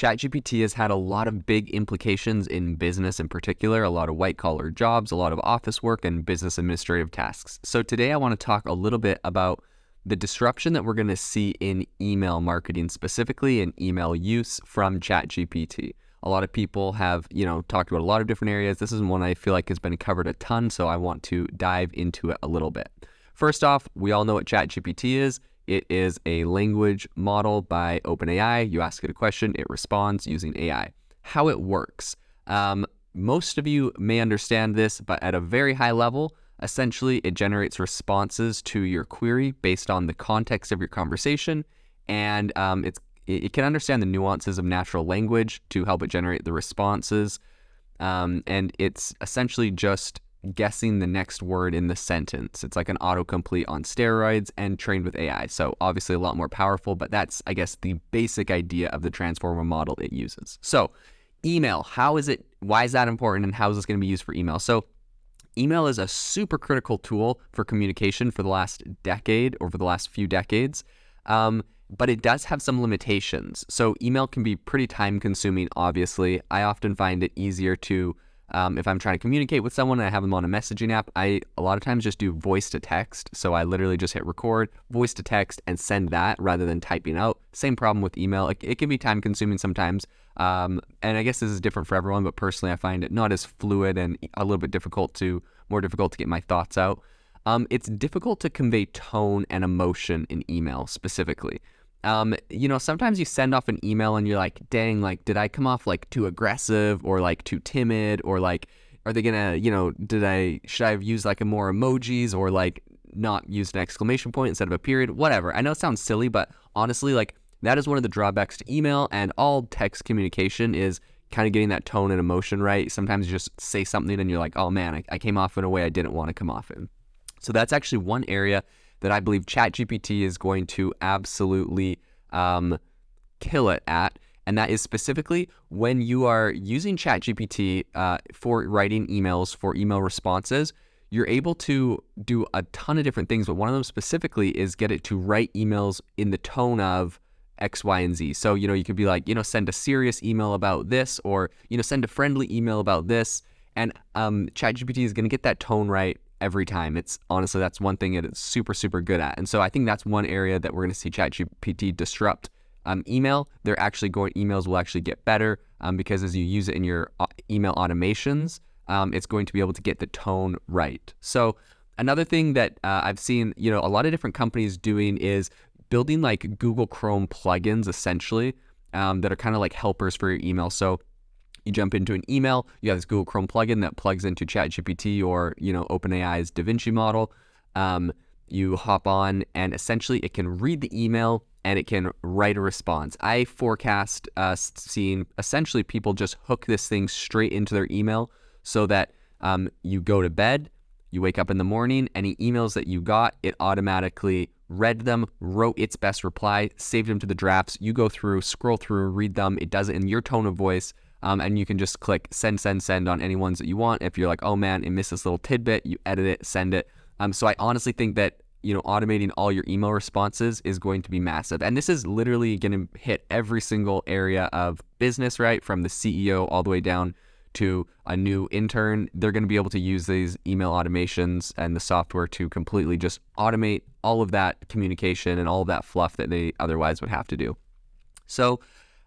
ChatGPT has had a lot of big implications in business in particular, a lot of white collar jobs, a lot of office work, and business administrative tasks. So, today I want to talk a little bit about the disruption that we're going to see in email marketing, specifically in email use from ChatGPT. A lot of people have, you know, talked about a lot of different areas. This is one I feel like has been covered a ton, so I want to dive into it a little bit. First off, we all know what ChatGPT is. It is a language model by OpenAI. You ask it a question, it responds using AI. How it works. Um, most of you may understand this, but at a very high level, essentially it generates responses to your query based on the context of your conversation, and um, it's it can understand the nuances of natural language to help it generate the responses. Um, and it's essentially just guessing the next word in the sentence. It's like an autocomplete on steroids and trained with AI. So obviously a lot more powerful, but that's, I guess, the basic idea of the transformer model it uses. So email, how is it, why is that important and how is this going to be used for email? So email is a super critical tool for communication for the last decade for the last few decades. Um, but it does have some limitations. So email can be pretty time consuming, obviously. I often find it easier to um, if I'm trying to communicate with someone and I have them on a messaging app, I a lot of times just do voice to text. So I literally just hit record, voice to text, and send that rather than typing out. Same problem with email. It, it can be time consuming sometimes. Um, and I guess this is different for everyone, but personally, I find it not as fluid and a little bit difficult to, more difficult to get my thoughts out. Um, it's difficult to convey tone and emotion in email specifically um, you know, sometimes you send off an email and you're like, dang, like, did I come off like too aggressive or like too timid or like, are they gonna, you know, did I, should I have used like a more emojis or like not used an exclamation point instead of a period? Whatever. I know it sounds silly, but honestly, like, that is one of the drawbacks to email and all text communication is kind of getting that tone and emotion right. Sometimes you just say something and you're like, oh man, I, I came off in a way I didn't want to come off in. So that's actually one area that I believe ChatGPT is going to absolutely um, kill it at. And that is specifically when you are using ChatGPT uh, for writing emails, for email responses, you're able to do a ton of different things. But one of them specifically is get it to write emails in the tone of X, Y, and Z. So, you know, you could be like, you know, send a serious email about this, or, you know, send a friendly email about this. And um, ChatGPT is going to get that tone right every time. It's honestly that's one thing that it's super super good at, and so I think that's one area that we're going to see ChatGPT disrupt. Um, email, they're actually going emails will actually get better um, because as you use it in your uh, email automations, um, it's going to be able to get the tone right. So another thing that uh, I've seen, you know, a lot of different companies doing is building like Google Chrome plugins essentially um, that are kind of like helpers for your email. So you jump into an email, you have this Google Chrome plugin that plugs into ChatGPT or, you know, OpenAI's DaVinci model. Um, you hop on and essentially it can read the email and it can write a response. I forecast uh, seeing essentially people just hook this thing straight into their email so that um, you go to bed, you wake up in the morning, any emails that you got, it automatically read them, wrote its best reply, saved them to the drafts. You go through, scroll through, read them. It does it in your tone of voice. Um, and you can just click send, send, send on any ones that you want. If you're like, oh man, it missed this little tidbit, you edit it, send it. Um, so I honestly think that you know automating all your email responses is going to be massive, and this is literally going to hit every single area of business, right, from the CEO all the way down to a new intern. They're going to be able to use these email automations and the software to completely just automate all of that communication and all of that fluff that they otherwise would have to do. So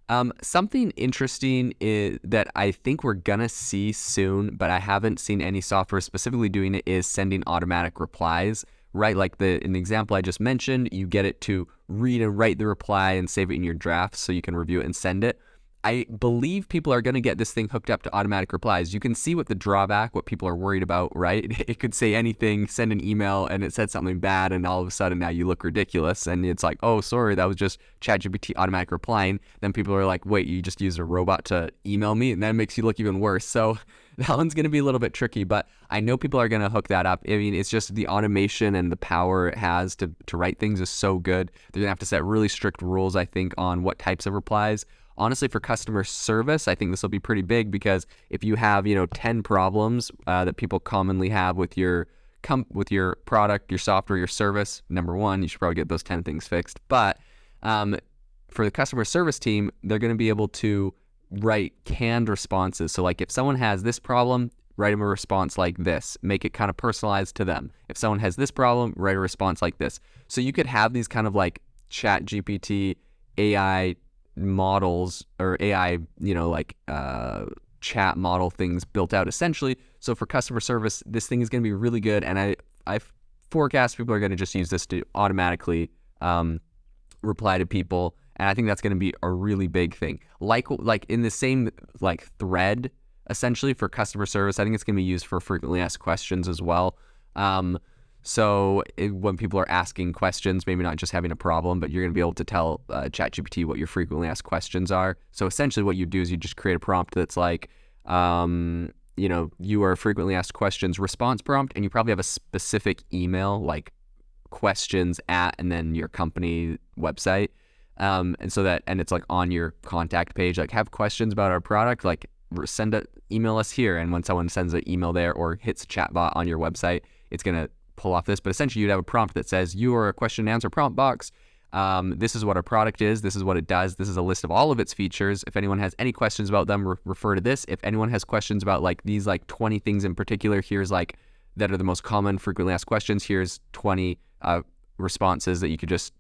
um, something interesting is, that I think we're gonna see soon, but I haven't seen any software specifically doing it, is sending automatic replies. Right, like the in the example I just mentioned, you get it to read and write the reply and save it in your draft so you can review it and send it. I believe people are going to get this thing hooked up to automatic replies. You can see what the drawback, what people are worried about, right? It could say anything, send an email, and it said something bad, and all of a sudden now you look ridiculous. And it's like, oh, sorry, that was just ChatGPT automatic replying. Then people are like, wait, you just used a robot to email me? And that makes you look even worse. So that one's going to be a little bit tricky, but I know people are going to hook that up. I mean, it's just the automation and the power it has to, to write things is so good. They're going to have to set really strict rules, I think, on what types of replies honestly for customer service i think this will be pretty big because if you have you know 10 problems uh, that people commonly have with your com- with your product your software your service number one you should probably get those 10 things fixed but um, for the customer service team, they're going to be able to write canned responses. So, like if someone has this problem, write them a response like this, make it kind of personalized to them. If someone has this problem, write a response like this. So, you could have these kind of like ChatGPT AI models or AI, you know, like uh, chat model things built out essentially. So for customer service, this thing is going to be really good. And I, I forecast people are going to just use this to automatically um, reply to people. And I think that's going to be a really big thing. Like, like in the same like thread, essentially for customer service, I think it's going to be used for frequently asked questions as well. Um, so it, when people are asking questions, maybe not just having a problem, but you're going to be able to tell uh, ChatGPT what your frequently asked questions are. So essentially, what you do is you just create a prompt that's like, um, you know, you are frequently asked questions response prompt, and you probably have a specific email like questions at, and then your company website. Um, and so that, and it's like on your contact page, like have questions about our product, like send a email us here. And when someone sends an email there or hits a chatbot on your website, it's going to pull off this, but essentially you'd have a prompt that says, You are a question and answer prompt box. Um, this is what our product is. This is what it does. This is a list of all of its features. If anyone has any questions about them, re- refer to this. If anyone has questions about like these like 20 things in particular, here's like that are the most common frequently asked questions. Here's 20 uh, responses that you could just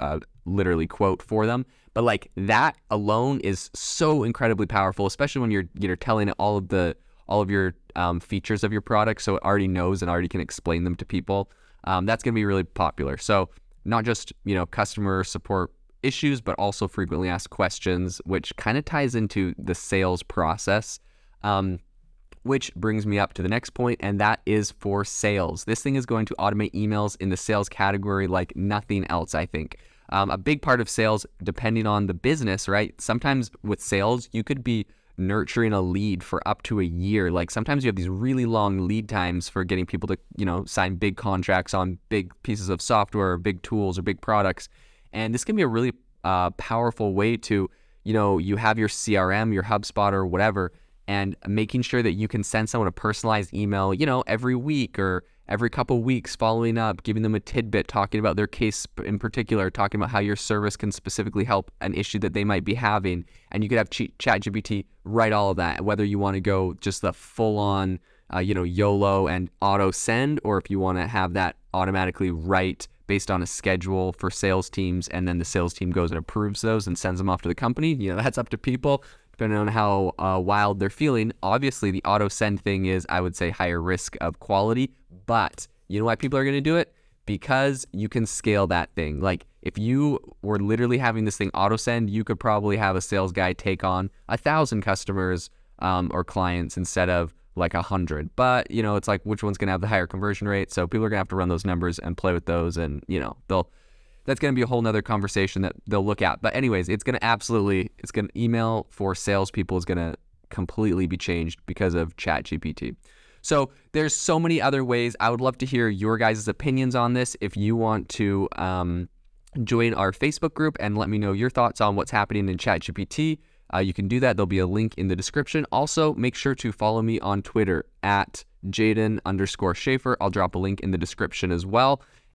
uh, literally quote for them. But like that alone is so incredibly powerful, especially when you're you're telling all of the all of your um, features of your product, so it already knows and already can explain them to people. Um, that's going to be really popular. So not just you know customer support issues, but also frequently asked questions, which kind of ties into the sales process. Um, which brings me up to the next point, and that is for sales. This thing is going to automate emails in the sales category like nothing else, I think. Um, a big part of sales, depending on the business, right? Sometimes with sales, you could be nurturing a lead for up to a year. Like sometimes you have these really long lead times for getting people to, you know, sign big contracts on big pieces of software or big tools or big products. And this can be a really uh, powerful way to, you know, you have your CRM, your HubSpot or whatever, and making sure that you can send someone a personalized email, you know, every week or every couple weeks following up, giving them a tidbit, talking about their case in particular, talking about how your service can specifically help an issue that they might be having. And you could have ChatGPT write all of that, whether you want to go just the full on, uh, you know, YOLO and auto send, or if you want to have that automatically write based on a schedule for sales teams, and then the sales team goes and approves those and sends them off to the company. You know, that's up to people depending on how uh, wild they're feeling. Obviously, the auto send thing is, I would say, higher risk of quality, but you know why people are going to do it? Because you can scale that thing. Like if you were literally having this thing auto send, you could probably have a sales guy take on a thousand customers um, or clients instead of like a hundred. But you know, it's like which one's going to have the higher conversion rate. So people are going to have to run those numbers and play with those, and you know, they'll that's going to be a whole nother conversation that they'll look at. But anyways, it's going to absolutely, it's going to email for salespeople is going to completely be changed because of ChatGPT. So there's so many other ways. I would love to hear your guys' opinions on this. If you want to um, join our Facebook group and let me know your thoughts on what's happening in ChatGPT, uh, you can do that. There'll be a link in the description. Also, make sure to follow me on Twitter at Jaeden underscore Schafer. I'll drop a link in the description as well.